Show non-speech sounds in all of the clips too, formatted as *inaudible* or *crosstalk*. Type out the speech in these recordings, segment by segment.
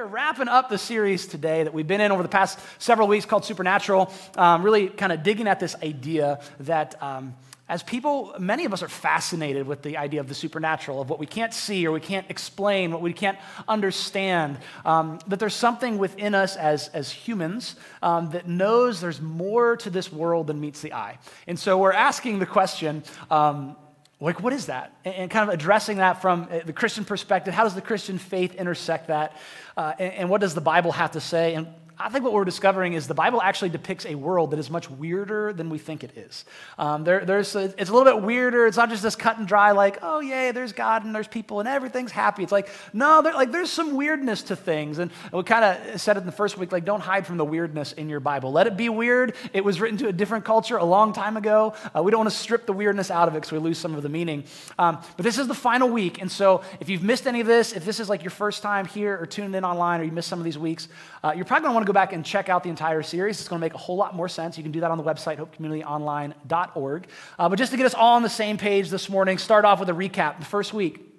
are wrapping up the series today that we've been in over the past several weeks called Supernatural, um, really kind of digging at this idea that. Um, as people, many of us are fascinated with the idea of the supernatural, of what we can't see or we can't explain, what we can't understand. Um, that there's something within us as, as humans um, that knows there's more to this world than meets the eye. And so we're asking the question um, like, what is that? And, kind of addressing that from uh, the Christian perspective. How does the Christian faith intersect that? Uh, and, and, what does the Bible have to say? And I think what we're discovering is the Bible actually depicts a world that is much weirder than we think it is. Um, there, there's it's a little bit weirder. It's not just this cut and dry, like, oh, yay, there's God and there's people and everything's happy. It's like, no, like, there's some weirdness to things. And we kind of said it in the first week, like, don't hide from the weirdness in your Bible. Let it be weird. It was written to a different culture a long time ago. Uh, we don't want to strip the weirdness out of it because we lose some of the meaning. Um, but this is the final week. And so if you've missed any of this, if this is like your first time here or tuned in online or you missed some of these weeks, uh, you're probably going to want to go back and check out the entire series. It's going to make a whole lot more sense. You can do that on the website, hopecommunityonline.org. Uh, but just to get us all on the same page this morning, start off with a recap. The first week,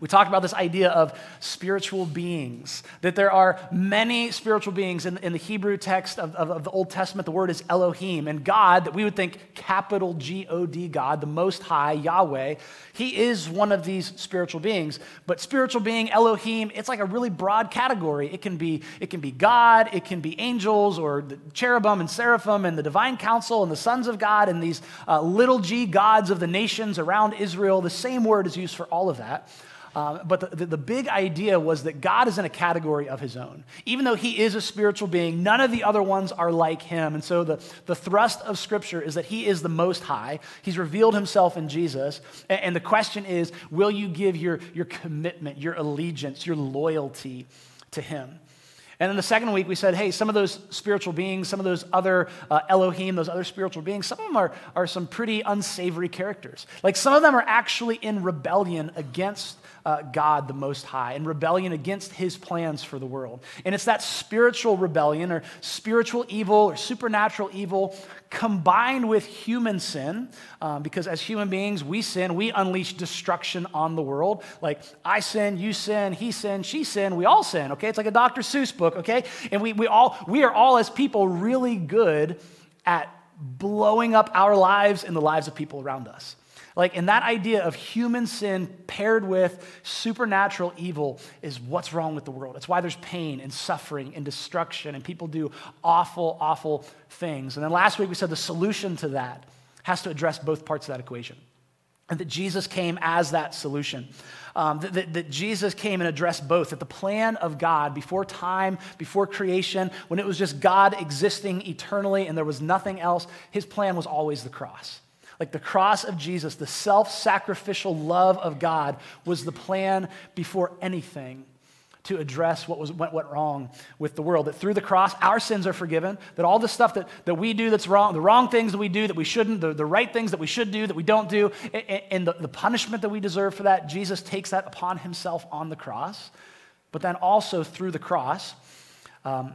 we talked about this idea of spiritual beings, that there are many spiritual beings. In, in the Hebrew text of, of, of, the Old Testament, the word is Elohim. And God, that we would think capital G O D God, the Most High, Yahweh, He is one of these spiritual beings. But spiritual being, Elohim, it's like a really broad category. It can be, it can be God, it can be angels, or the cherubim and seraphim, and the divine council, and the sons of God, and these uh, little g gods of the nations around Israel. The same word is used for all of that. Um, but the, the, the, big idea was that God is in a category of his own. Even though he is a spiritual being, none of the other ones are like him. And so the, the thrust of Scripture is that he is the most high. He's revealed himself in Jesus. And, and the question is will you give your, your commitment, your allegiance, your loyalty to him? And then the second week, we said, hey, some of those spiritual beings, some of those other uh, Elohim, those other spiritual beings, some of them are, are some pretty unsavory characters. Like some of them are actually in rebellion against uh, God the Most High and rebellion against his plans for the world. And it's that spiritual rebellion or spiritual evil or supernatural evil combined with human sin, um, because as human beings, we sin, we unleash destruction on the world. Like, I sin, you sin, he sin, she sin, we all sin, okay? It's like a Dr. Seuss book, okay? And we, we, all, we are all, as people, really good at blowing up our lives and the lives of people around us. Like, and that idea of human sin paired with supernatural evil is what's wrong with the world. It's why there's pain and suffering and destruction, and people do awful, awful things. And then last week we said the solution to that has to address both parts of that equation. And that Jesus came as that solution. Um, that, that, that, Jesus came and addressed both. That the plan of God before time, before creation, when it was just God existing eternally and there was nothing else, his plan was always the cross. Like the cross of Jesus, the self sacrificial love of God was the plan before anything to address what was, went, went wrong with the world. That through the cross, our sins are forgiven. That all the stuff that, that we do that's wrong, the wrong things that we do that we shouldn't, the, the right things that we should do that we don't do, and, and the, the punishment that we deserve for that, Jesus takes that upon himself on the cross. But then also through the cross, um,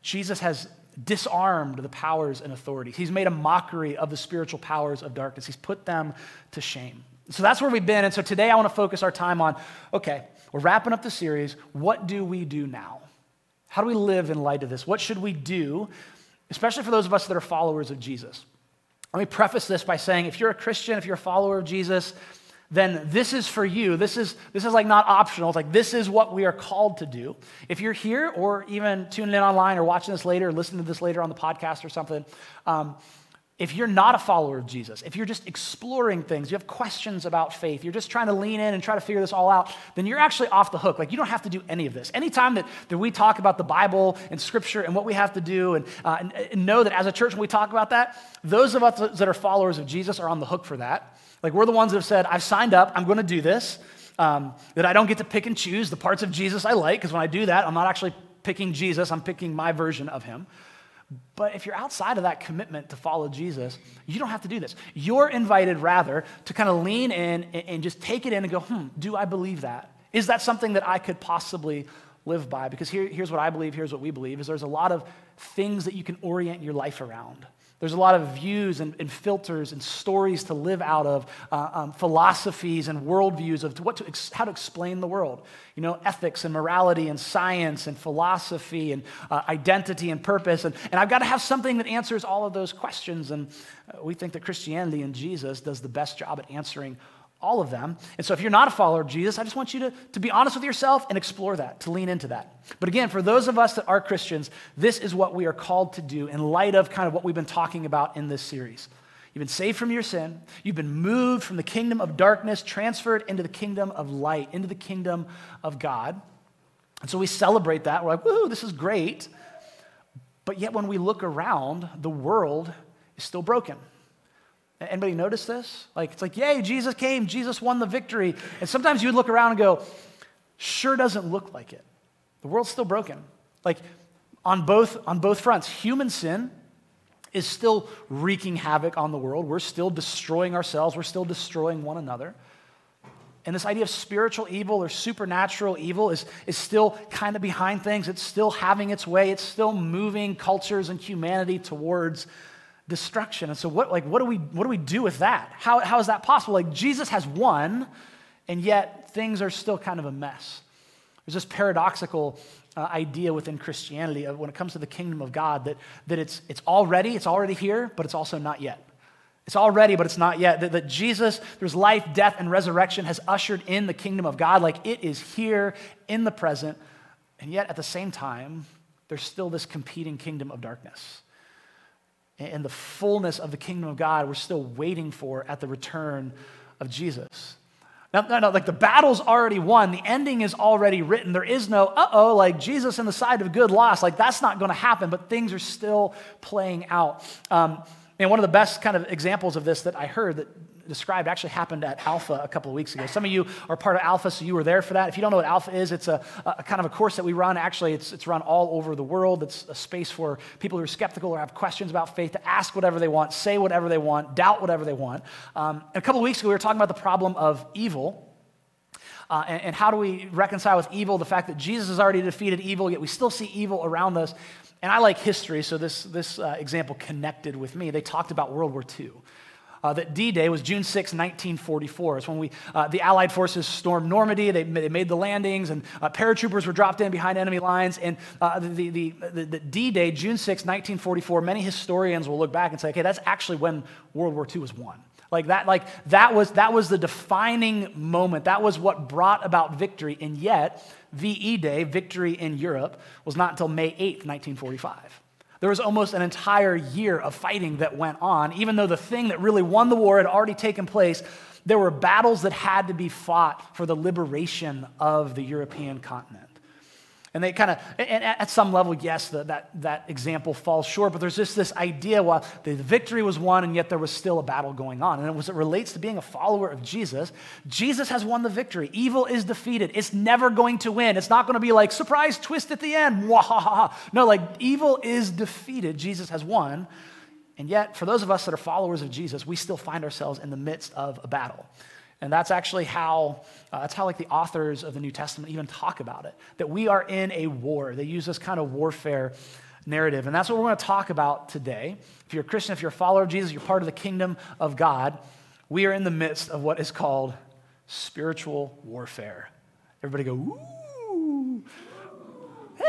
Jesus has disarmed the powers and authorities. He's made a mockery of the spiritual powers of darkness. He's put them to shame. So that's where we've been. And so today I want to focus our time on okay, we're wrapping up the series. What do we do now? How do we live in light of this? What should we do, especially for those of us that are followers of Jesus? Let me preface this by saying if you're a Christian, if you're a follower of Jesus, then this is for you. This is, this is like not optional. It's like this is what we are called to do. If you're here or even tuning in online or watching this later listening to this later on the podcast or something, um, if you're not a follower of Jesus, if you're just exploring things, you have questions about faith, you're just trying to lean in and try to figure this all out, then you're actually off the hook. Like, you don't have to do any of this. Anytime that, that we talk about the Bible and Scripture and what we have to do, and, uh, and, and know that as a church, when we talk about that, those of us that are followers of Jesus are on the hook for that. Like, we're the ones that have said, I've signed up, I'm going to do this. Um, that I don't get to pick and choose the parts of Jesus I like, because when I do that, I'm not actually picking Jesus, I'm picking my version of him. But if you're outside of that commitment to follow Jesus, you don't have to do this. You're invited, rather, to kind of lean in and just take it in and go, hmm, do I believe that? Is that something that I could possibly live by? Because here, here's what I believe, here's what we believe, is there's a lot of things that you can orient your life around. There's a lot of views and, and filters and stories to live out of, uh, um, philosophies and worldviews of what to ex- how to explain the world. You know, ethics and morality and science and philosophy and uh, identity and purpose. And, and I've got to have something that answers all of those questions. And uh, we think that Christianity and Jesus does the best job at answering all of them. And so if you're not a follower of Jesus, I just want you to, to be honest with yourself and explore that, to lean into that. But again, for those of us that are Christians, this is what we are called to do in light of kind of what we've been talking about in this series. You've been saved from your sin. You've been moved from the kingdom of darkness, transferred into the kingdom of light, into the kingdom of God. And so we celebrate that. We're like, woo, this is great. But yet, when we look around, the world is still broken. Anybody notice this? Like, it's like, yay, Jesus came, Jesus won the victory. And sometimes you would look around and go, sure doesn't look like it. The world's still broken. Like, on both, on both fronts, human sin is still wreaking havoc on the world. We're still destroying ourselves, we're still destroying one another. And this idea of spiritual evil or supernatural evil is, is still kind of behind things. It's still having its way. It's still moving cultures and humanity towards destruction. And so what, like, what, do, we, what do we do with that? How, how is that possible? Like Jesus has won, and yet things are still kind of a mess. There's this paradoxical uh, idea within Christianity of when it comes to the kingdom of God that, that it's, it's already, it's already here, but it's also not yet. It's already, but it's not yet. That, that Jesus, there's life, death, and resurrection, has ushered in the kingdom of God. Like it is here in the present. And yet at the same time, there's still this competing kingdom of darkness and the fullness of the kingdom of God we're still waiting for at the return of Jesus. Now, no, no, like the battle's already won. The ending is already written. There is no, uh oh, like Jesus in the side of good lost. Like that's not going to happen, but things are still playing out. Um, and one of the best kind of examples of this that I heard that described actually happened at Alpha a couple of weeks ago. Some of you are part of Alpha, so you were there for that. If you don't know what Alpha is, it's a, a kind of a course that we run. Actually, it's, it's run all over the world. It's a space for people who are skeptical or have questions about faith to ask whatever they want, say whatever they want, doubt whatever they want. Um, a couple of weeks ago, we were talking about the problem of evil. Uh, and, and, how do we reconcile with evil the fact that Jesus has already defeated evil, yet we still see evil around us? And I like history, so this, this uh, example connected with me. They talked about World War II uh, that D Day was June 6, 1944. It's when we, uh, the Allied forces stormed Normandy. They, they made the landings, and uh, paratroopers were dropped in behind enemy lines. And uh, the, the, the, the D Day, June 6, 1944, many historians will look back and say, okay, that's actually when World War II was won. Like that, like that was that was the defining moment. That was what brought about victory. And yet, VE Day, victory in Europe, was not until May 8th, 1945. There was almost an entire year of fighting that went on. Even though the thing that really won the war had already taken place, there were battles that had to be fought for the liberation of the European continent. And they kind of, and at some level, yes, the, that, that example falls short, but there's just this idea while the victory was won and yet there was still a battle going on. And as it relates to being a follower of Jesus, Jesus has won the victory. Evil is defeated. It's never going to win. It's not going to be like, surprise twist at the end. *laughs* No, like evil is defeated. Jesus has won. And yet, for those of us that are followers of Jesus, we still find ourselves in the midst of a battle. And that's actually how, uh, that's how like the authors of the New Testament even talk about it, that we are in a war. They use this kind of warfare narrative. And that's what we're going to talk about today. If you're a Christian, if you're a follower of Jesus, you're part of the kingdom of God. We are in the midst of what is called spiritual warfare. Everybody go, ooh.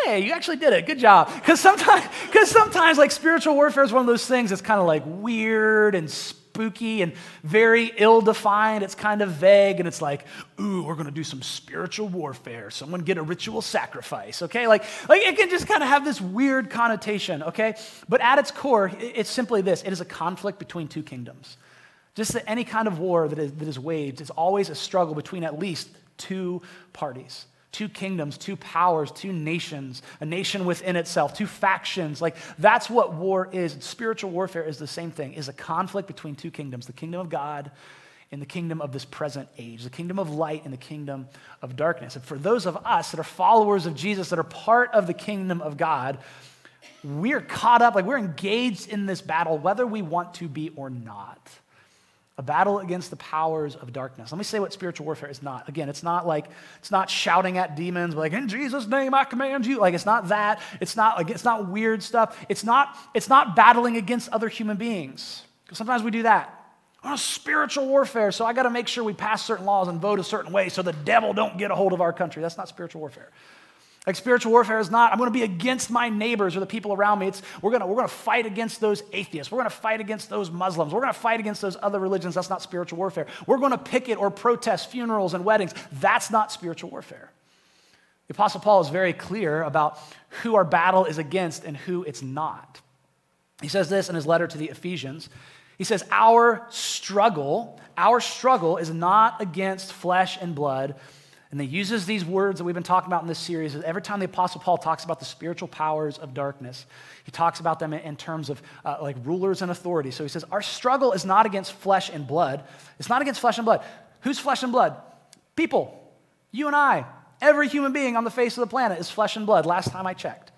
Hey, you actually did it. Good job. Because sometimes, because sometimes, like spiritual warfare is one of those things that's kind of like weird and spiritual spooky and very ill defined. It's kind of vague, and it's like, ooh, we're going to do some spiritual warfare. Someone get a ritual sacrifice, okay? Like, like it can just kind of have this weird connotation, okay? But at its core, it's simply this it is a conflict between two kingdoms. Just that any kind of war that is, that is waged is always a struggle between at least two parties two kingdoms, two powers, two nations, a nation within itself, two factions. Like that's what war is. Spiritual warfare is the same thing, is a conflict between two kingdoms, the kingdom of God and the kingdom of this present age, the kingdom of light and the kingdom of darkness. And for those of us that are followers of Jesus, that are part of the kingdom of God, we're caught up, like we're engaged in this battle, whether we want to be or not. A battle against the powers of darkness. Let me say what spiritual warfare is not. Again, it's not like it's not shouting at demons like in Jesus name I command you. Like it's not that. It's not like it's not weird stuff. It's not it's not battling against other human beings. Because sometimes we do that. Oh, spiritual warfare, so I got to make sure we pass certain laws and vote a certain way so the devil don't get a hold of our country. That's not spiritual warfare. Like spiritual warfare is not, I'm going to be against my neighbors or the people around me. It's, we're going to, we're going to fight against those atheists. We're going to fight against those Muslims. We're going to fight against those other religions. That's not spiritual warfare. We're going to picket or protest funerals and weddings. That's not spiritual warfare. The Apostle Paul is very clear about who our battle is against and who it's not. He says this in his letter to the Ephesians. He says, Our struggle, our struggle is not against flesh and blood and he uses these words that we've been talking about in this series. Every time the Apostle Paul talks about the spiritual powers of darkness, he talks about them in terms of uh, like rulers and authority. So he says, Our struggle is not against flesh and blood. It's not against flesh and blood. Who's flesh and blood? People. You and I. Every human being on the face of the planet is flesh and blood, last time I checked.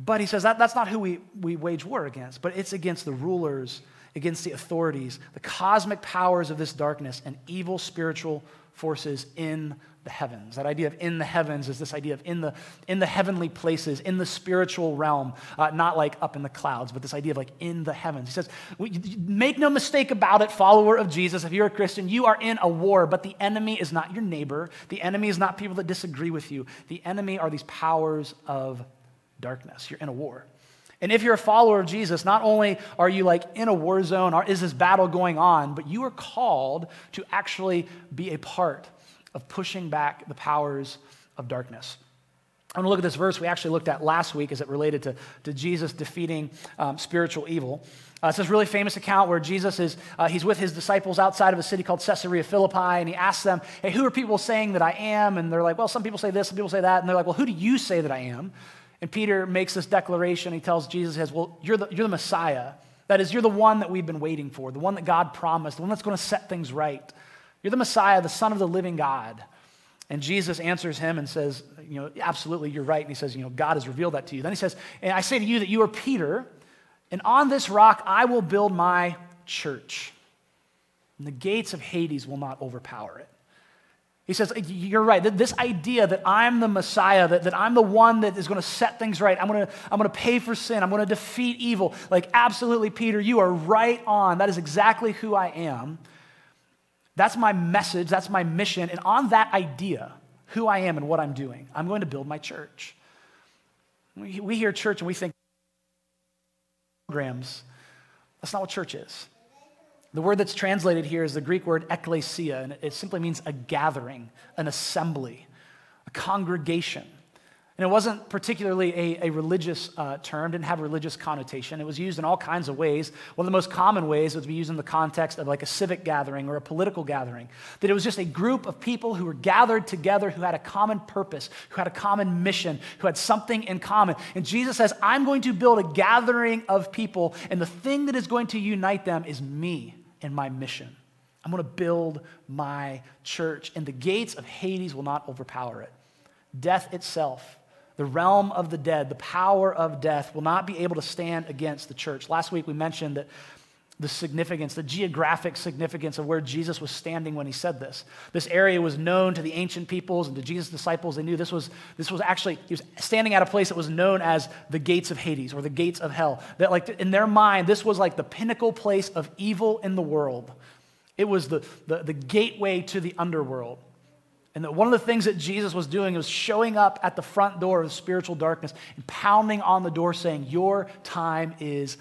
But he says that, that's not who we, we wage war against, but it's against the rulers, against the authorities, the cosmic powers of this darkness, and evil spiritual forces in the heavens. That idea of in the heavens is this idea of in the, in the heavenly places, in the spiritual realm, uh, not like up in the clouds, but this idea of like in the heavens. He says, Make no mistake about it, follower of Jesus. If you're a Christian, you are in a war, but the enemy is not your neighbor. The enemy is not people that disagree with you. The enemy are these powers of darkness. You're in a war. And if you're a follower of Jesus, not only are you like in a war zone or is this battle going on, but you are called to actually be a part of pushing back the powers of darkness. I want to look at this verse we actually looked at last week as it related to, to Jesus defeating um, spiritual evil. Uh, it's this really famous account where Jesus is, uh, he's with his disciples outside of a city called Caesarea Philippi, and he asks them, hey, who are people saying that I am? And they're like, well, some people say this, some people say that. And they're like, well, who do you say that I am? And Peter makes this declaration. He tells Jesus, says, well, you're the, you're the Messiah. That is, you're the one that we've been waiting for, the one that God promised, the one that's going to set things right. You're the Messiah, the Son of the living God. And Jesus answers him and says, You know, absolutely, you're right. And he says, You know, God has revealed that to you. Then he says, And I say to you that you are Peter, and on this rock I will build my church. And the gates of Hades will not overpower it. He says, You're right. This idea that I'm the Messiah, that, that I'm the one that is going to set things right, I'm going to, I'm going to pay for sin, I'm going to defeat evil. Like, absolutely, Peter, you are right on. That is exactly who I am. That's my message, that's my mission. And on that idea, who I am and what I'm doing, I'm going to build my church. We, we hear church and we think programs. That's not what church is. The word that's translated here is the Greek word ekklesia, and it simply means a gathering, an assembly, a congregation. And it wasn't particularly a, a religious uh, term, didn't have religious connotation. It was used in all kinds of ways. One of the most common ways was to be used in the context of like a civic gathering or a political gathering. That it was just a group of people who were gathered together who had a common purpose, who had a common mission, who had something in common. And Jesus says, I'm going to build a gathering of people, and the thing that is going to unite them is me and my mission. I'm going to build my church, and the gates of Hades will not overpower it. Death itself the realm of the dead, the power of death, will not be able to stand against the church. Last week we mentioned that the significance, the geographic significance of where Jesus was standing when he said this. This area was known to the ancient peoples and to Jesus' disciples. They knew this was, this was actually, he was standing at a place that was known as the gates of Hades or the gates of hell. That, like, in their mind, this was like the pinnacle place of evil in the world. It was the, the, the gateway to the underworld. And that one of the things that Jesus was doing was showing up at the front door of spiritual darkness and pounding on the door saying, Your time is.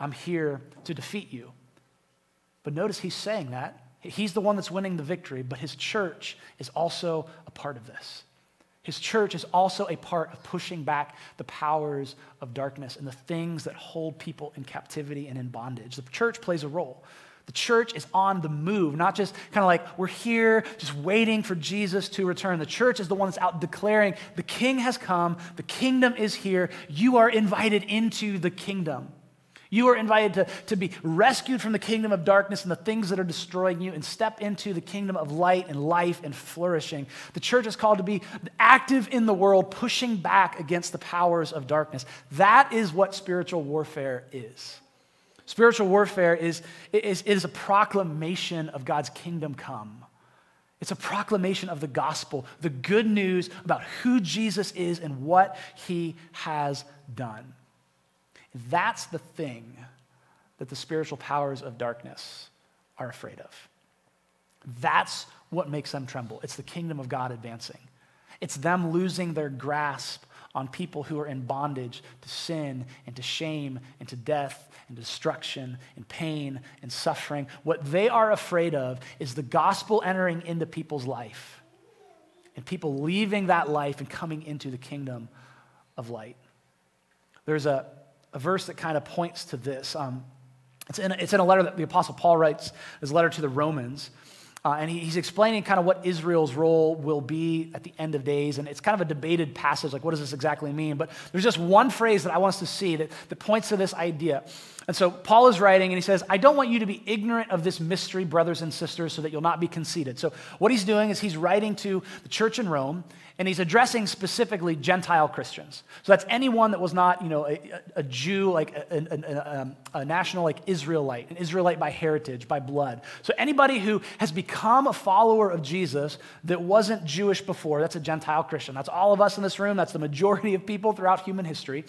I'm here to defeat you. But notice he's saying that. He's the one that's winning the victory, but his church is also a part of this. His church is also a part of pushing back the powers of darkness and the things that hold people in captivity and in bondage. The church plays a role. The church is on the move, not just kind of like we're here just waiting for Jesus to return. The church is the one that's out declaring the king has come, the kingdom is here. You are invited into the kingdom. You are invited to, to be rescued from the kingdom of darkness and the things that are destroying you and step into the kingdom of light and life and flourishing. The church is called to be active in the world, pushing back against the powers of darkness. That is what spiritual warfare is. Spiritual warfare is, is, is a proclamation of God's kingdom come. It's a proclamation of the gospel, the good news about who Jesus is and what he has done. That's the thing that the spiritual powers of darkness are afraid of. That's what makes them tremble. It's the kingdom of God advancing. It's them losing their grasp on people who are in bondage to sin and to shame and to death and destruction and pain and suffering. What they are afraid of is the gospel entering into people's life and people leaving that life and coming into the kingdom of light. There's a, a verse that kind of points to this. Um, it's, in a, it's in a letter that the Apostle Paul writes, his letter to the Romans. Uh, and he, he's explaining kind of what Israel's role will be at the end of days. And it's kind of a debated passage, like what does this exactly mean? But there's just one phrase that I want us to see that, that points to this idea. And so Paul is writing and he says, I don't want you to be ignorant of this mystery, brothers and sisters, so that you'll not be conceited. So what he's doing is he's writing to the church in Rome and he's addressing specifically Gentile Christians. So that's anyone that was not, you know, a, a Jew, like a, a, um, a, national, like Israelite, an Israelite by heritage, by blood. So anybody who has become a follower of Jesus that wasn't Jewish before, that's a Gentile Christian. That's all of us in this room. That's the majority of people throughout human history.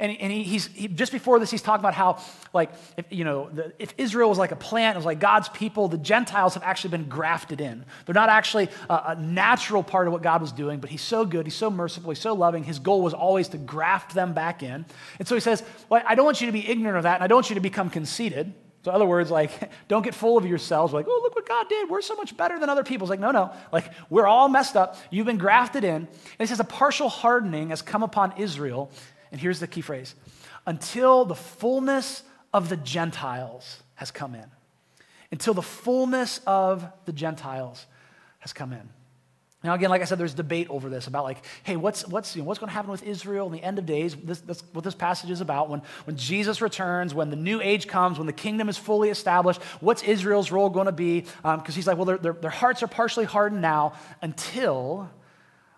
And, and he, he's he, just before this, he's talking about how, like, if, you know, the, if Israel was like a plant, it was like God's people, the Gentiles have actually been grafted in. They're not actually a, a natural part of what God was doing, but he's so good, he's so merciful, he's so loving. His goal was always to graft them back in. And so he says, well, I don't want you to be ignorant of that, and I don't want you to become conceited. So, in other words, like, *laughs* don't get full of yourselves. Like, oh, look what God did. We're so much better than other people. It's like, no, no. Like, we're all messed up. You've been grafted in. And he says, a partial hardening has come upon Israel and here's the key phrase until the fullness of the Gentiles has come in. Until the fullness of the Gentiles has come in. Now, again, like I said, there's debate over this about like, hey, what's, what's, you know, what's going to happen with Israel in the end of days? This, that's what this passage is about. When, when Jesus returns, when the new age comes, when the kingdom is fully established, what's Israel's role going to be? Because um, he's like, well, their, hearts are partially hardened now until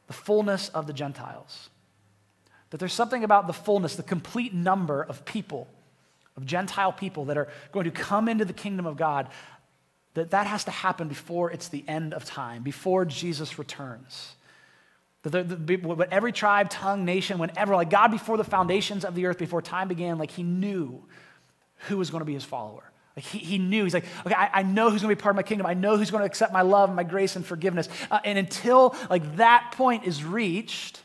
the fullness of the Gentiles. That there's something about the fullness, the complete number of people, of Gentile people that are going to come into the kingdom of God, that that has to happen before it's the end of time, before Jesus returns. The, every tribe, tongue, nation, whenever, like God before the foundations of the earth, before time began, like he knew who was going to be his follower. Like he, he knew, he's like, okay, I, I know who's going to be part of my kingdom. I know who's going to accept my love my grace and forgiveness. Uh, and until like that point is reached,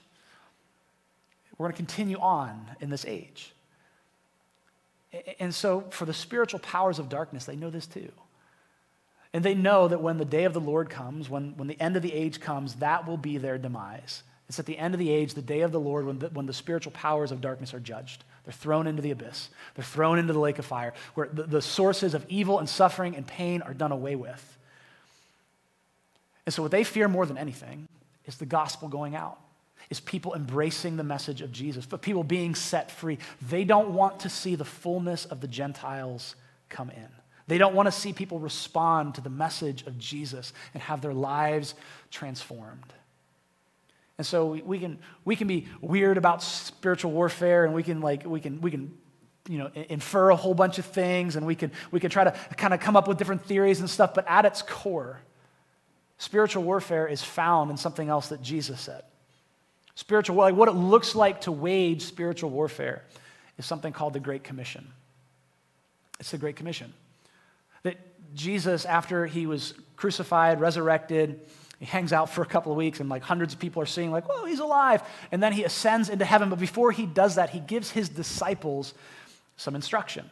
we're going to continue on in this age. And so, for the spiritual powers of darkness, they know this too. And they know that when the day of the Lord comes, when, when the end of the age comes, that will be their demise. It's at the end of the age, the day of the Lord, when the, when the spiritual powers of darkness are judged. They're thrown into the abyss, they're thrown into the lake of fire, where the, the sources of evil and suffering and pain are done away with. And so, what they fear more than anything is the gospel going out is people embracing the message of Jesus, but people being set free. They don't want to see the fullness of the Gentiles come in. They don't want to see people respond to the message of Jesus and have their lives transformed. And so we, can, we can be weird about spiritual warfare and we can like we can we can you know infer a whole bunch of things and we can we can try to kind of come up with different theories and stuff, but at its core, spiritual warfare is found in something else that Jesus said. Spiritual, war, like what it looks like to wage spiritual warfare is something called the Great Commission. It's the Great Commission. That Jesus, after he was crucified, resurrected, he hangs out for a couple of weeks and like hundreds of people are seeing like, whoa, he's alive. And then he ascends into heaven. But before he does that, he gives his disciples some instruction.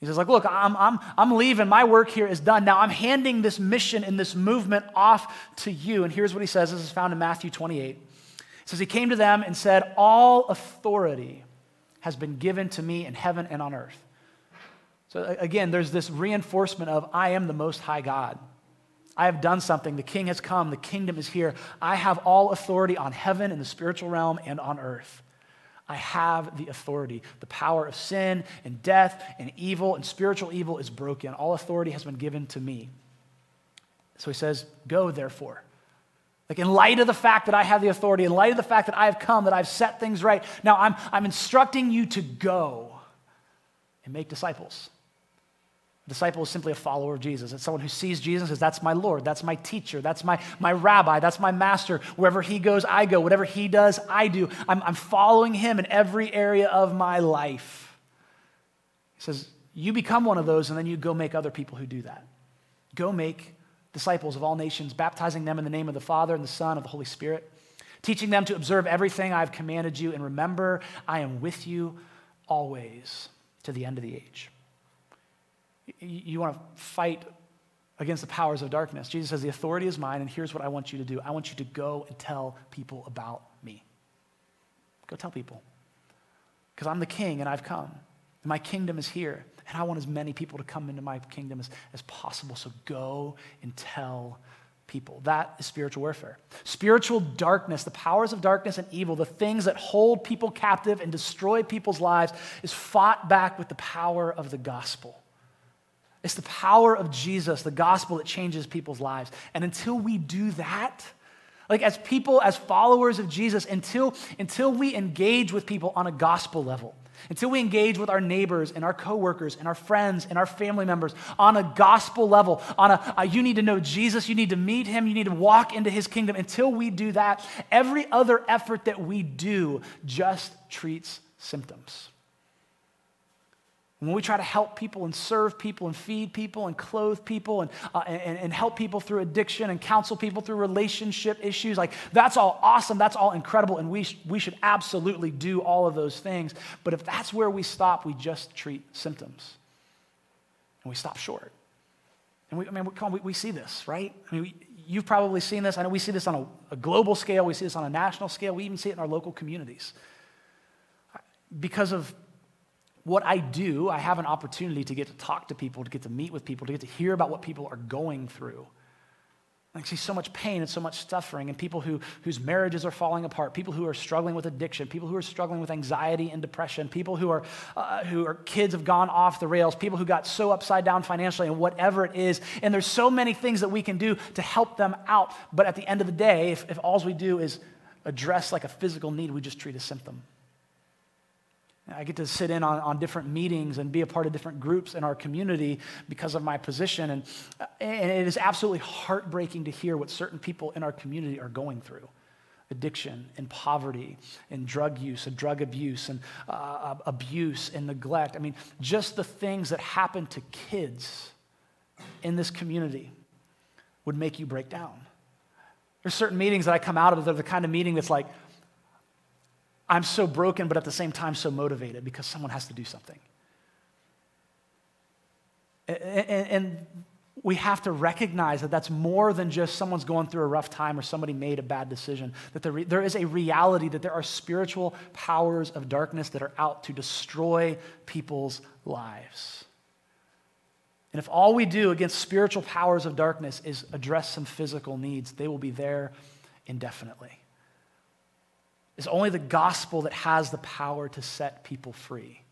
He says, like, look, I'm, I'm, I'm leaving. My work here is done. Now I'm handing this mission and this movement off to you. And here's what he says. This is found in Matthew 28 says, He came to them and said, All authority has been given to me in heaven and on earth. So again, there's this reinforcement of, I am the most high God. I have done something. The king has come. The kingdom is here. I have all authority on heaven in the spiritual realm and on earth. I have the authority. The power of sin and death and evil and spiritual evil is broken. All authority has been given to me. So he says, Go, therefore. Like, in light of the fact that I have the authority, in light of the fact that I have come, that I've set things right, now I'm, I'm instructing you to go and make disciples. A disciple is simply a follower of Jesus. It's someone who sees Jesus and says, That's my Lord, that's my teacher, that's my, my rabbi, that's my master. Wherever he goes, I go. Whatever he does, I do. I'm, I'm following him in every area of my life. He says, You become one of those, and then you go make other people who do that. Go make disciples of all nations, baptizing them in the name of the Father and the Son and the Holy Spirit, teaching them to observe everything I've commanded you, and remember, I am with you always to the end of the age. You want to fight against the powers of darkness. Jesus says, The authority is mine, and here's what I want you to do I want you to go and tell people about me. Go tell people. Because I'm the king and I've come. My kingdom is here. And I want as many people to come into my kingdom as, as possible. So go and tell people. That is spiritual warfare. Spiritual darkness, the powers of darkness and evil, the things that hold people captive and destroy people's lives, is fought back with the power of the gospel. It's the power of Jesus, the gospel that changes people's lives. And until we do that, like as people, as followers of Jesus, until, until we engage with people on a gospel level, until we engage with our neighbors and our coworkers and our friends and our family members on a gospel level, on a, a, you need to know Jesus, you need to meet him, you need to walk into his kingdom. Until we do that, every other effort that we do just treats symptoms. When we try to help people and serve people and feed people and clothe people and, uh, and, and, help people through addiction and counsel people through relationship issues, like that's all awesome, that's all incredible, and we, sh- we should absolutely do all of those things. But if that's where we stop, we just treat symptoms and we stop short. And we, I mean, we, we see this, right? I mean, we, you've probably seen this. I know we see this on a, a global scale, we see this on a national scale, we even see it in our local communities. Because of what I do, I have an opportunity to get to talk to people, to get to meet with people, to get to hear about what people are going through. I see so much pain and so much suffering, and people who, whose marriages are falling apart, people who are struggling with addiction, people who are struggling with anxiety and depression, people who are, uh, who are kids have gone off the rails, people who got so upside down financially, and whatever it is. And there's so many things that we can do to help them out. But at the end of the day, if, if all we do is address like a physical need, we just treat a symptom. I get to sit in on, on different meetings and be a part of different groups in our community because of my position. And, and it is absolutely heartbreaking to hear what certain people in our community are going through addiction and poverty and drug use and drug abuse and uh, abuse and neglect. I mean, just the things that happen to kids in this community would make you break down. There's certain meetings that I come out of that are the kind of meeting that's like, I'm so broken, but at the same time so motivated because someone has to do something. And, we have to recognize that that's more than just someone's going through a rough time or somebody made a bad decision. That there, there is a reality that there are spiritual powers of darkness that are out to destroy people's lives. And if all we do against spiritual powers of darkness is address some physical needs, they will be there indefinitely. It's only the gospel that has the power to set people free.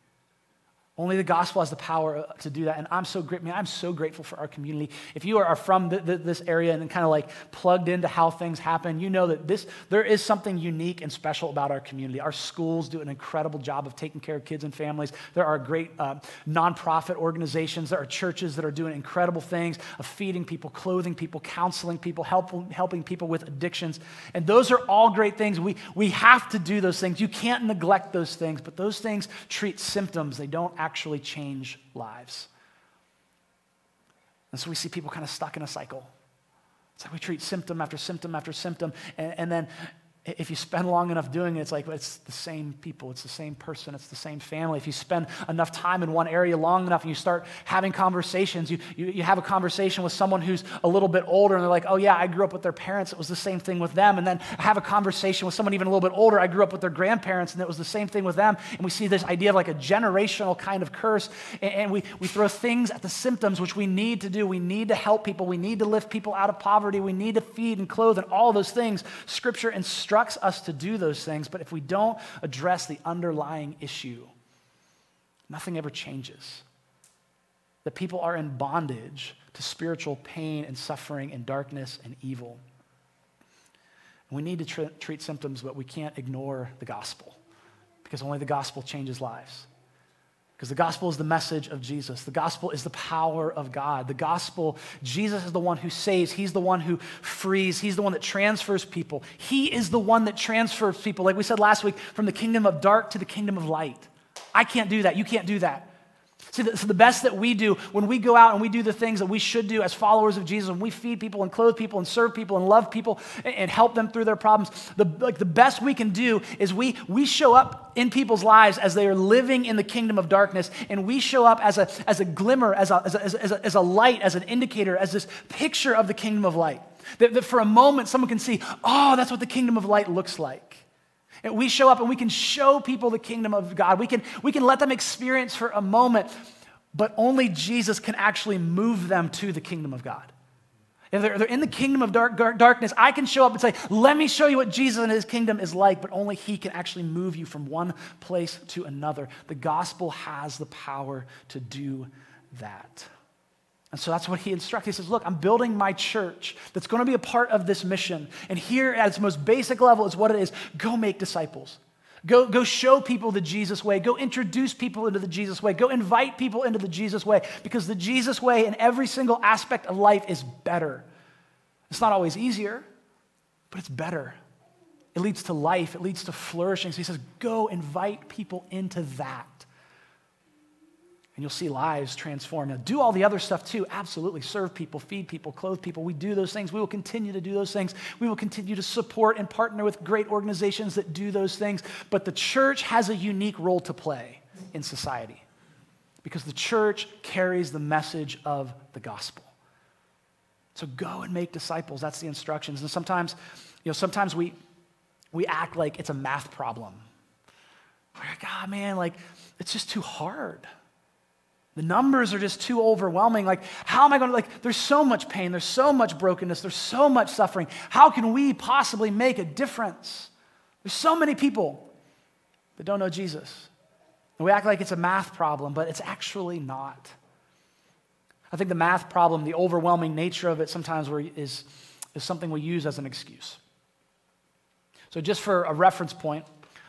Only the gospel has the power uh, to do that. And I'm so great, man, I'm so grateful for our community. If you are from the, the, this area and kind of like plugged into how things happen, you know that this, there is something unique and special about our community. Our schools do an incredible job of taking care of kids and families. There are great uh, nonprofit organizations. There are churches that are doing incredible things of feeding people, clothing people, counseling people, help, helping people with addictions. And those are all great things. We, we have to do those things. You can't neglect those things, but those things treat symptoms. They don't actually change lives. And so we see people kind of stuck in a cycle. It's like we treat symptom after symptom after symptom, and, and then if you spend long enough doing it, it's like it's the same people, it's the same person, it's the same family. If you spend enough time in one area long enough and you start having conversations, you, you, you, have a conversation with someone who's a little bit older and they're like, oh, yeah, I grew up with their parents, it was the same thing with them. And then I have a conversation with someone even a little bit older, I grew up with their grandparents and it was the same thing with them. And we see this idea of like a generational kind of curse. And, and we, we throw things at the symptoms, which we need to do. We need to help people, we need to lift people out of poverty, we need to feed and clothe and all those things. Scripture instructs instructs us to do those things, but if we don't address the underlying issue, nothing ever changes. That people are in bondage to spiritual pain and suffering and darkness and evil. We need to tr- treat symptoms, but we can't ignore the gospel because only the gospel changes lives. Because the gospel is the message of Jesus. The gospel is the power of God. The gospel, Jesus is the one who saves. He's the one who frees. He's the one that transfers people. He is the one that transfers people, like we said last week, from the kingdom of dark to the kingdom of light. I can't do that. You can't do that. See, the, so the best that we do when we go out and we do the things that we should do as followers of Jesus, when we feed people and clothe people and serve people and love people and, and help them through their problems, the, like the best we can do is we, we show up in people's lives as they are living in the kingdom of darkness, and we show up as a, as a glimmer, as a, as a, as a, as a light, as an indicator, as this picture of the kingdom of light. That, that for a moment someone can see, oh, that's what the kingdom of light looks like. And we show up and we can show people the kingdom of God. We can, we can let them experience for a moment, but only Jesus can actually move them to the kingdom of God. If they're, they're in the kingdom of dark, dark, darkness, I can show up and say, Let me show you what Jesus and his kingdom is like, but only he can actually move you from one place to another. The gospel has the power to do that. And so that's what he instructs. He says, Look, I'm building my church that's going to be a part of this mission. And here, at its most basic level, is what it is go make disciples. Go, go show people the Jesus way. Go introduce people into the Jesus way. Go invite people into the Jesus way because the Jesus way in every single aspect of life is better. It's not always easier, but it's better. It leads to life, it leads to flourishing. So he says, go invite people into that and you'll see lives transformed. Now, do all the other stuff too. Absolutely. Serve people, feed people, clothe people. We do those things. We will continue to do those things. We will continue to support and partner with great organizations that do those things. But the church has a unique role to play in society because the church carries the message of the gospel. So go and make disciples. That's the instructions. And sometimes, you know, sometimes we, we act like it's a math problem. We're like, ah, oh, man, like, it's just too hard. The numbers are just too overwhelming. Like, how am I going to, like, there's so much pain, there's so much brokenness, there's so much suffering. How can we possibly make a difference? There's so many people that don't know Jesus. And we act like it's a math problem, but it's actually not. I think the math problem, the overwhelming nature of it, sometimes is, is something we use as an excuse. So, just for a reference point,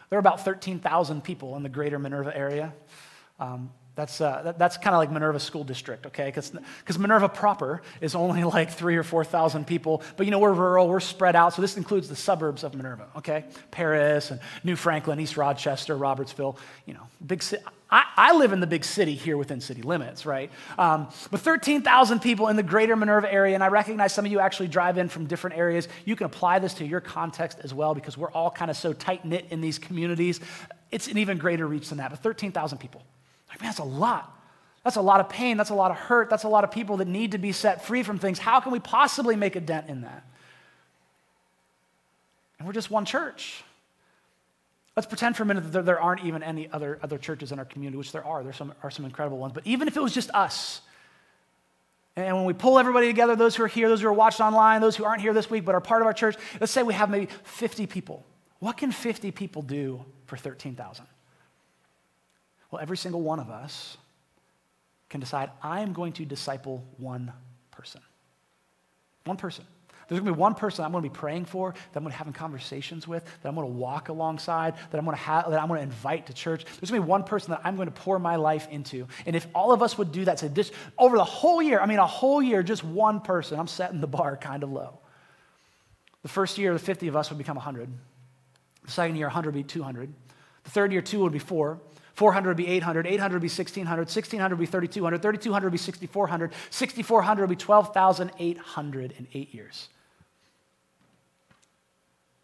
there are about 13,000 people in the greater Minerva area. Um, that's, uh, that, that's kind of like Minerva School District, okay? Because Minerva proper is only *laughs* like three or 4,000 people. But you know, we're rural, we're spread out. So this includes the suburbs of Minerva, okay? Paris and New Franklin, East Rochester, Robertsville, you know, big city. I, I live in the big city here within city limits, right? Um, but 13,000 people in the greater Minerva area, and I recognize some of you actually drive in from different areas. You can apply this to your context as well because we're all kind of so tight knit in these communities. It's an even greater reach than that, but 13,000 people. Like, man, that's a lot. That's a lot of pain. That's a lot of hurt. That's a lot of people that need to be set free from things. How can we possibly make a dent in that? And we're just one church. Let's pretend for a minute that there aren't even any other, other churches in our community, which there are. There some, are some incredible ones. But even if it was just us, and when we pull everybody together, those who are here, those who are watched online, those who aren't here this week but are part of our church, let's say we have maybe 50 people. What can 50 people do for 13,000? Well, every single one of us can decide, I am going to disciple one person. One person. There's going to be one person I'm going to be praying for, that I'm going to be having conversations with, that I'm going to walk alongside, that I'm going to, have, that I'm going to invite to church. There's going to be one person that I'm going to pour my life into. And if all of us would do that, say this over the whole year, I mean, a whole year, just one person, I'm setting the bar kind of low. The first year, the 50 of us would become 100. The second year, 100 would be 200. The third year, two would be four. 400 would be 800, 800 would be 1600, 1600 would be 3200, 3200 would be 6400, 6400 would be 12,800 in eight years.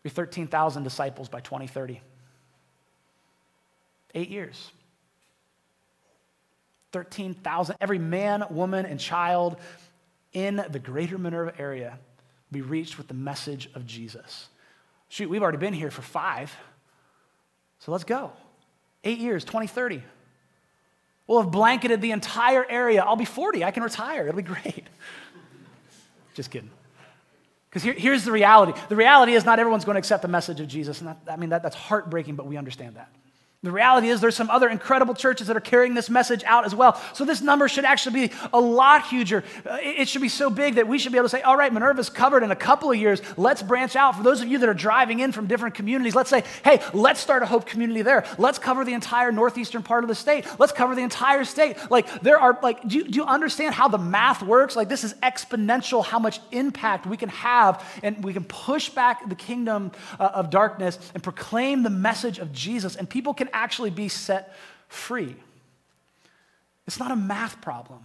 Be 13,000 disciples by 2030. Eight years. 13,000, every man, woman, and child in the greater Minerva area be reached with the message of Jesus. Shoot, we've already been here for five, so let's go. Eight years, 2030. We'll have blanketed the entire area. I'll be 40. I can retire. It'll be great. *laughs* Just kidding. Because here, here's the reality the reality is not everyone's going to accept the message of Jesus. And that, I mean, that, that's heartbreaking, but we understand that. The reality is, there's some other incredible churches that are carrying this message out as well. So, this number should actually be a lot huger. Uh, it should be so big that we should be able to say, all right, Minerva's covered in a couple of years. Let's branch out. For those of you that are driving in from different communities, let's say, hey, let's start a Hope community there. Let's cover the entire northeastern part of the state. Let's cover the entire state. Like, there are, like, do you, do you understand how the math works? Like, this is exponential how much impact we can have, and we can push back the kingdom uh, of darkness and proclaim the message of Jesus, and people can actually be set free. It's not a math problem,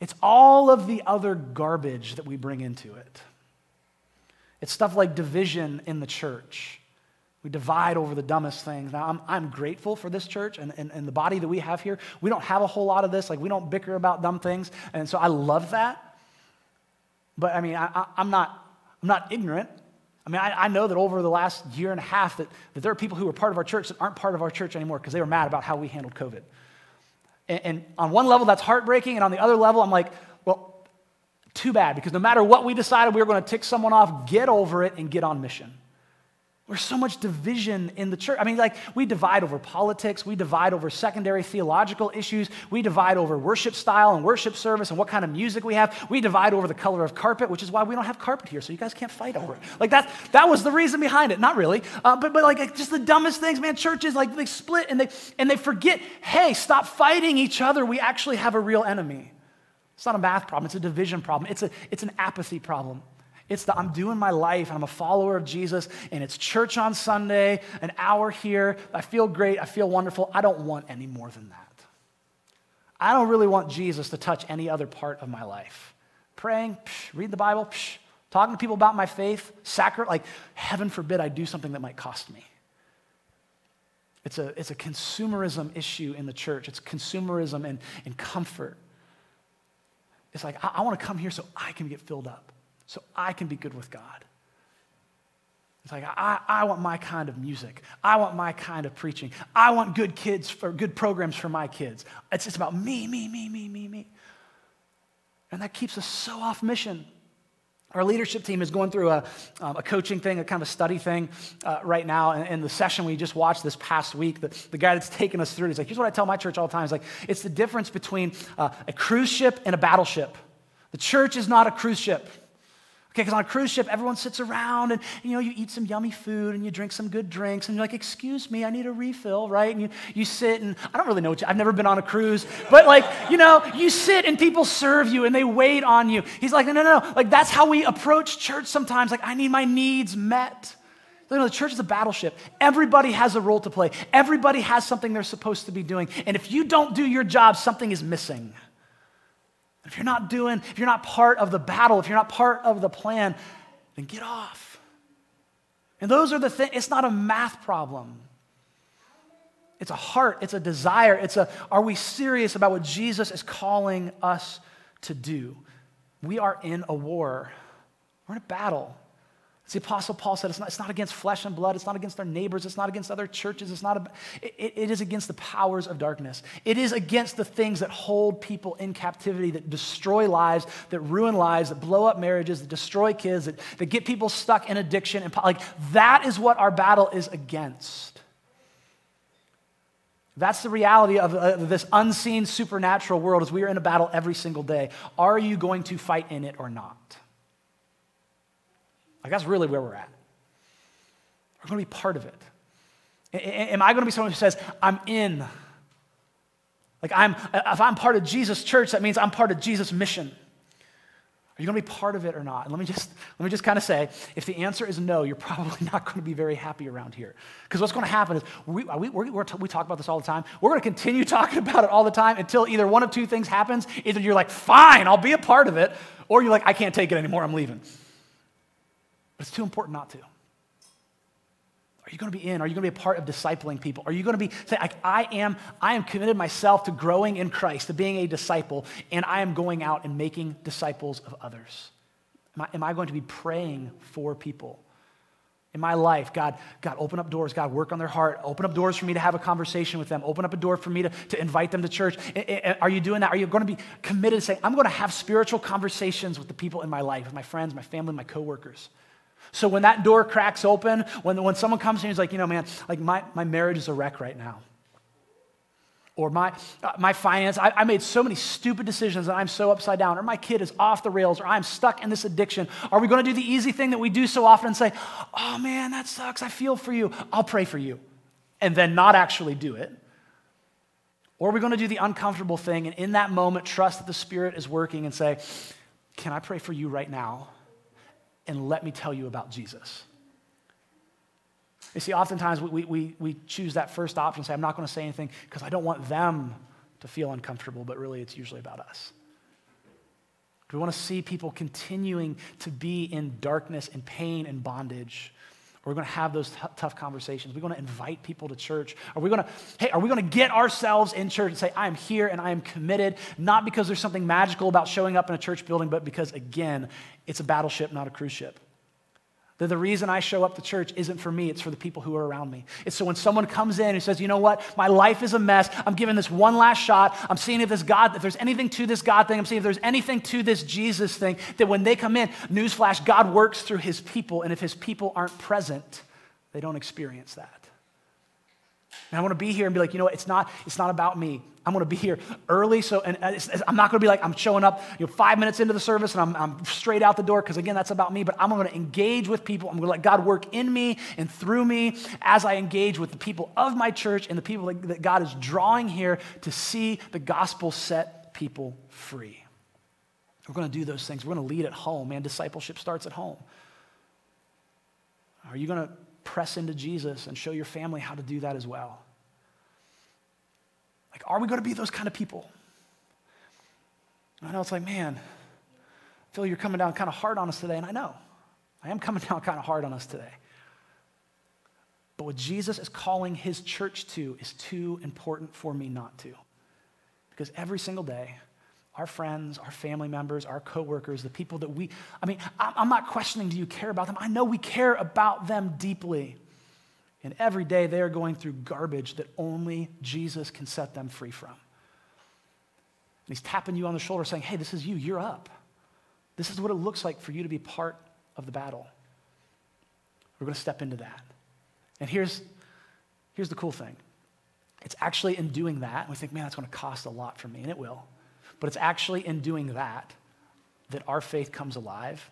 it's all of the other garbage that we bring into it. It's stuff like division in the church. We divide over the dumbest things. Now, I'm, I'm grateful for this church and, and, and the body that we have here. We don't have a whole lot of this. Like, we don't bicker about dumb things. And so I love that. But I mean, I, I, I'm, not, I'm not ignorant. I mean, I, I, know that over the last year and a half that, that there are people who were part of our church that aren't part of our church anymore because they were mad about how we handled COVID. And, and on one level, that's heartbreaking. And on the other level, I'm like, well, too bad because no matter what we decided we were going to tick someone off, get over it and get on mission. There's so much division in the church. I mean, like, we divide over politics, we divide over secondary theological issues, we divide over worship style and worship service and what kind of music we have, we divide over the color of carpet, which is why we don't have carpet here, so you guys can't fight over it. Like, that, that was the reason behind it. Not really, uh, but, but like, just the dumbest things, man. Churches, like, they split and they, and they forget hey, stop fighting each other. We actually have a real enemy. It's not a math problem, it's a division problem, it's, a, it's an apathy problem. It's the I'm doing my life and I'm a follower of Jesus and it's church on Sunday, an hour here. I feel great. I feel wonderful. I don't want any more than that. I don't really want Jesus to touch any other part of my life. Praying, psh, read the Bible, psh, talking to people about my faith, sacrament, like heaven forbid I do something that might cost me. It's a, it's a consumerism issue in the church. It's consumerism and, and comfort. It's like, I, I want to come here so I can get filled up so I can be good with God. It's like, I, I want my kind of music. I want my kind of preaching. I want good kids for good programs for my kids. It's just about me, me, me, me, me, me. And that keeps us so off mission. Our leadership team is going through a, um, a coaching thing, a kind of a study thing uh, right now. And, and, the session we just watched this past week, the, the guy that's taking us through, he's like, here's what I tell my church all the time. It's like, it's the difference between uh, a cruise ship and a battleship. The church is not a cruise ship. Okay, because on a cruise ship, everyone sits around and you know you eat some yummy food and you drink some good drinks and you're like, "Excuse me, I need a refill," right? And you, you sit and I don't really know what you, I've never been on a cruise, but like you know you sit and people serve you and they wait on you. He's like, "No, no, no!" Like that's how we approach church sometimes. Like I need my needs met. You know, the church is a battleship. Everybody has a role to play. Everybody has something they're supposed to be doing, and if you don't do your job, something is missing. If you're not doing, if you're not part of the battle, if you're not part of the plan, then get off. And those are the things, it's not a math problem. It's a heart, it's a desire, it's a are we serious about what Jesus is calling us to do? We are in a war, we're in a battle. As the Apostle Paul said, it's not, it's not against flesh and blood, it's not against our neighbors, it's not against other churches, it's not, a, it, it is against the powers of darkness. It is against the things that hold people in captivity, that destroy lives, that ruin lives, that blow up marriages, that destroy kids, that, that get people stuck in addiction. And like that is what our battle is against. That's the reality of this unseen supernatural world as we are in a battle every single day. Are you going to fight in it or not? Like, that's really where we're at. We're going to be part of it. Am I going to be someone who says, I'm in? Like, I'm, if I'm part of Jesus' church, that means I'm part of Jesus' mission. Are you going to be part of it or not? And let me just let me just kind of say, if the answer is no, you're *laughs* probably not going to be very happy around here. Because what's going to happen is we, we, we we talk about this all the time. We're going to continue *laughs* talking about it all the time until either one of two things happens. Either you're like, fine, I'll be a part of it, or you're like, I can't take it anymore, I'm leaving. But it's too important not to. Are you going to be in? Are you going to be a part of discipling people? Are you going to be say, like, I am, I am committed myself to growing in Christ, to being a disciple, and I am going out and making disciples of others? Am I, am I going to be praying for people? in my life. God, God, open up doors. God, work on their heart. Open up doors for me to have a conversation with them. Open up a door for me to, to invite them to church. Are you doing that? Are you going to be committed to saying, I'm going to have spiritual conversations with the people in my life, with my friends, my family, my coworkers? So when that door cracks open, when, when someone comes and is like, you know, man, like my, my marriage is a wreck right now. Or my, uh, my finance, I, I made so many stupid decisions and I'm so upside down. Or my kid is off the rails. Or I'm stuck in this addiction. Are we going to do the easy thing that we do so often and say, oh man, that sucks. I feel for you. I'll pray for you. And then not actually do it. Or are we going to do the uncomfortable thing and in that moment trust that the Spirit is working and say, Can I pray for you right now? And let me tell you about Jesus. You see, oftentimes we, we, we choose that first option say, I'm not going to say anything because I don't want them to feel uncomfortable, but really it's usually about us. Do We want to see people continuing to be in darkness and pain and bondage. We're going to have those t- tough conversations. We're going to invite people to church. Are we going to, hey, are we going to get ourselves in church and say, I am here and I am committed, not because there's something magical about showing up in a church building, but because, again, it's a battleship, not a cruise ship. That the reason I show up to church isn't for me, it's for the people who are around me. It's so when someone comes in and says, you know what, my life is a mess, I'm giving this one last shot, I'm seeing if this God, if there's anything to this God thing, I'm seeing if there's anything to this Jesus thing, that when they come in, newsflash, God works through his people, and if his people aren't present, they don't experience that. And I want to be here and be like, you know what, it's not, it's not about me. I'm going to be here early, so and I'm not going to be like I'm showing up, you know, five minutes into the service and I'm, I'm straight out the door because again, that's about me. But I'm going to engage with people. I'm going to let God work in me and through me as I engage with the people of my church and the people that God is drawing here to see the gospel set people free. We're going to do those things. We're going to lead at home, man. Discipleship starts at home. Are you going to press into Jesus and show your family how to do that as well? Like, are we going to be those kind of people? I know it's like, man, feel you're coming down kind of hard on us today, and I know. I am coming *laughs* down kind of hard on us today. But what Jesus is calling his church to is too important for me not to. Because every single day, our friends, our family members, our coworkers, the people that we, I mean, I'm not questioning do you care about them? I know we care about them deeply. And every day they are going through garbage that only Jesus can set them free from. And he's tapping you on the shoulder saying, hey, this is you, you're up. This is what it looks like for you to be part of the battle. We're going to step into that. And here's, here's the cool thing it's actually in doing that, we think, man, that's going to cost a lot for me, and it will. But it's actually in doing that that our faith comes alive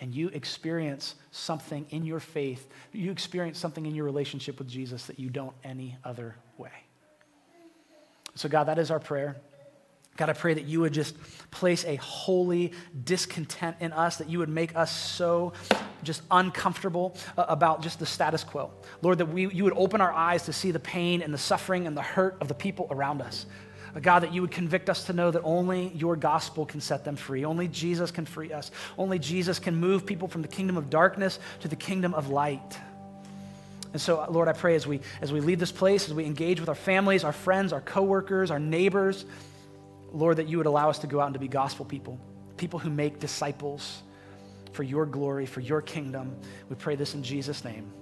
and you experience something in your faith, you experience something in your relationship with Jesus that you don't any other way. So, God, that is our prayer. God, I pray that you would just place a holy discontent in us, that you would make us so just uncomfortable uh, about just the status quo. Lord, that we, you would open our eyes to see the pain and the suffering and the hurt of the people around us. God, that you would convict us to know that only your gospel can set them free. Only Jesus can free us. Only Jesus can move people from the kingdom of darkness to the kingdom of light. And so, Lord, I pray as we, as we leave this place, as we engage with our families, our friends, our coworkers, our neighbors, Lord, that you would allow us to go out and to be gospel people, people who make disciples for your glory, for your kingdom. We pray this in Jesus' name.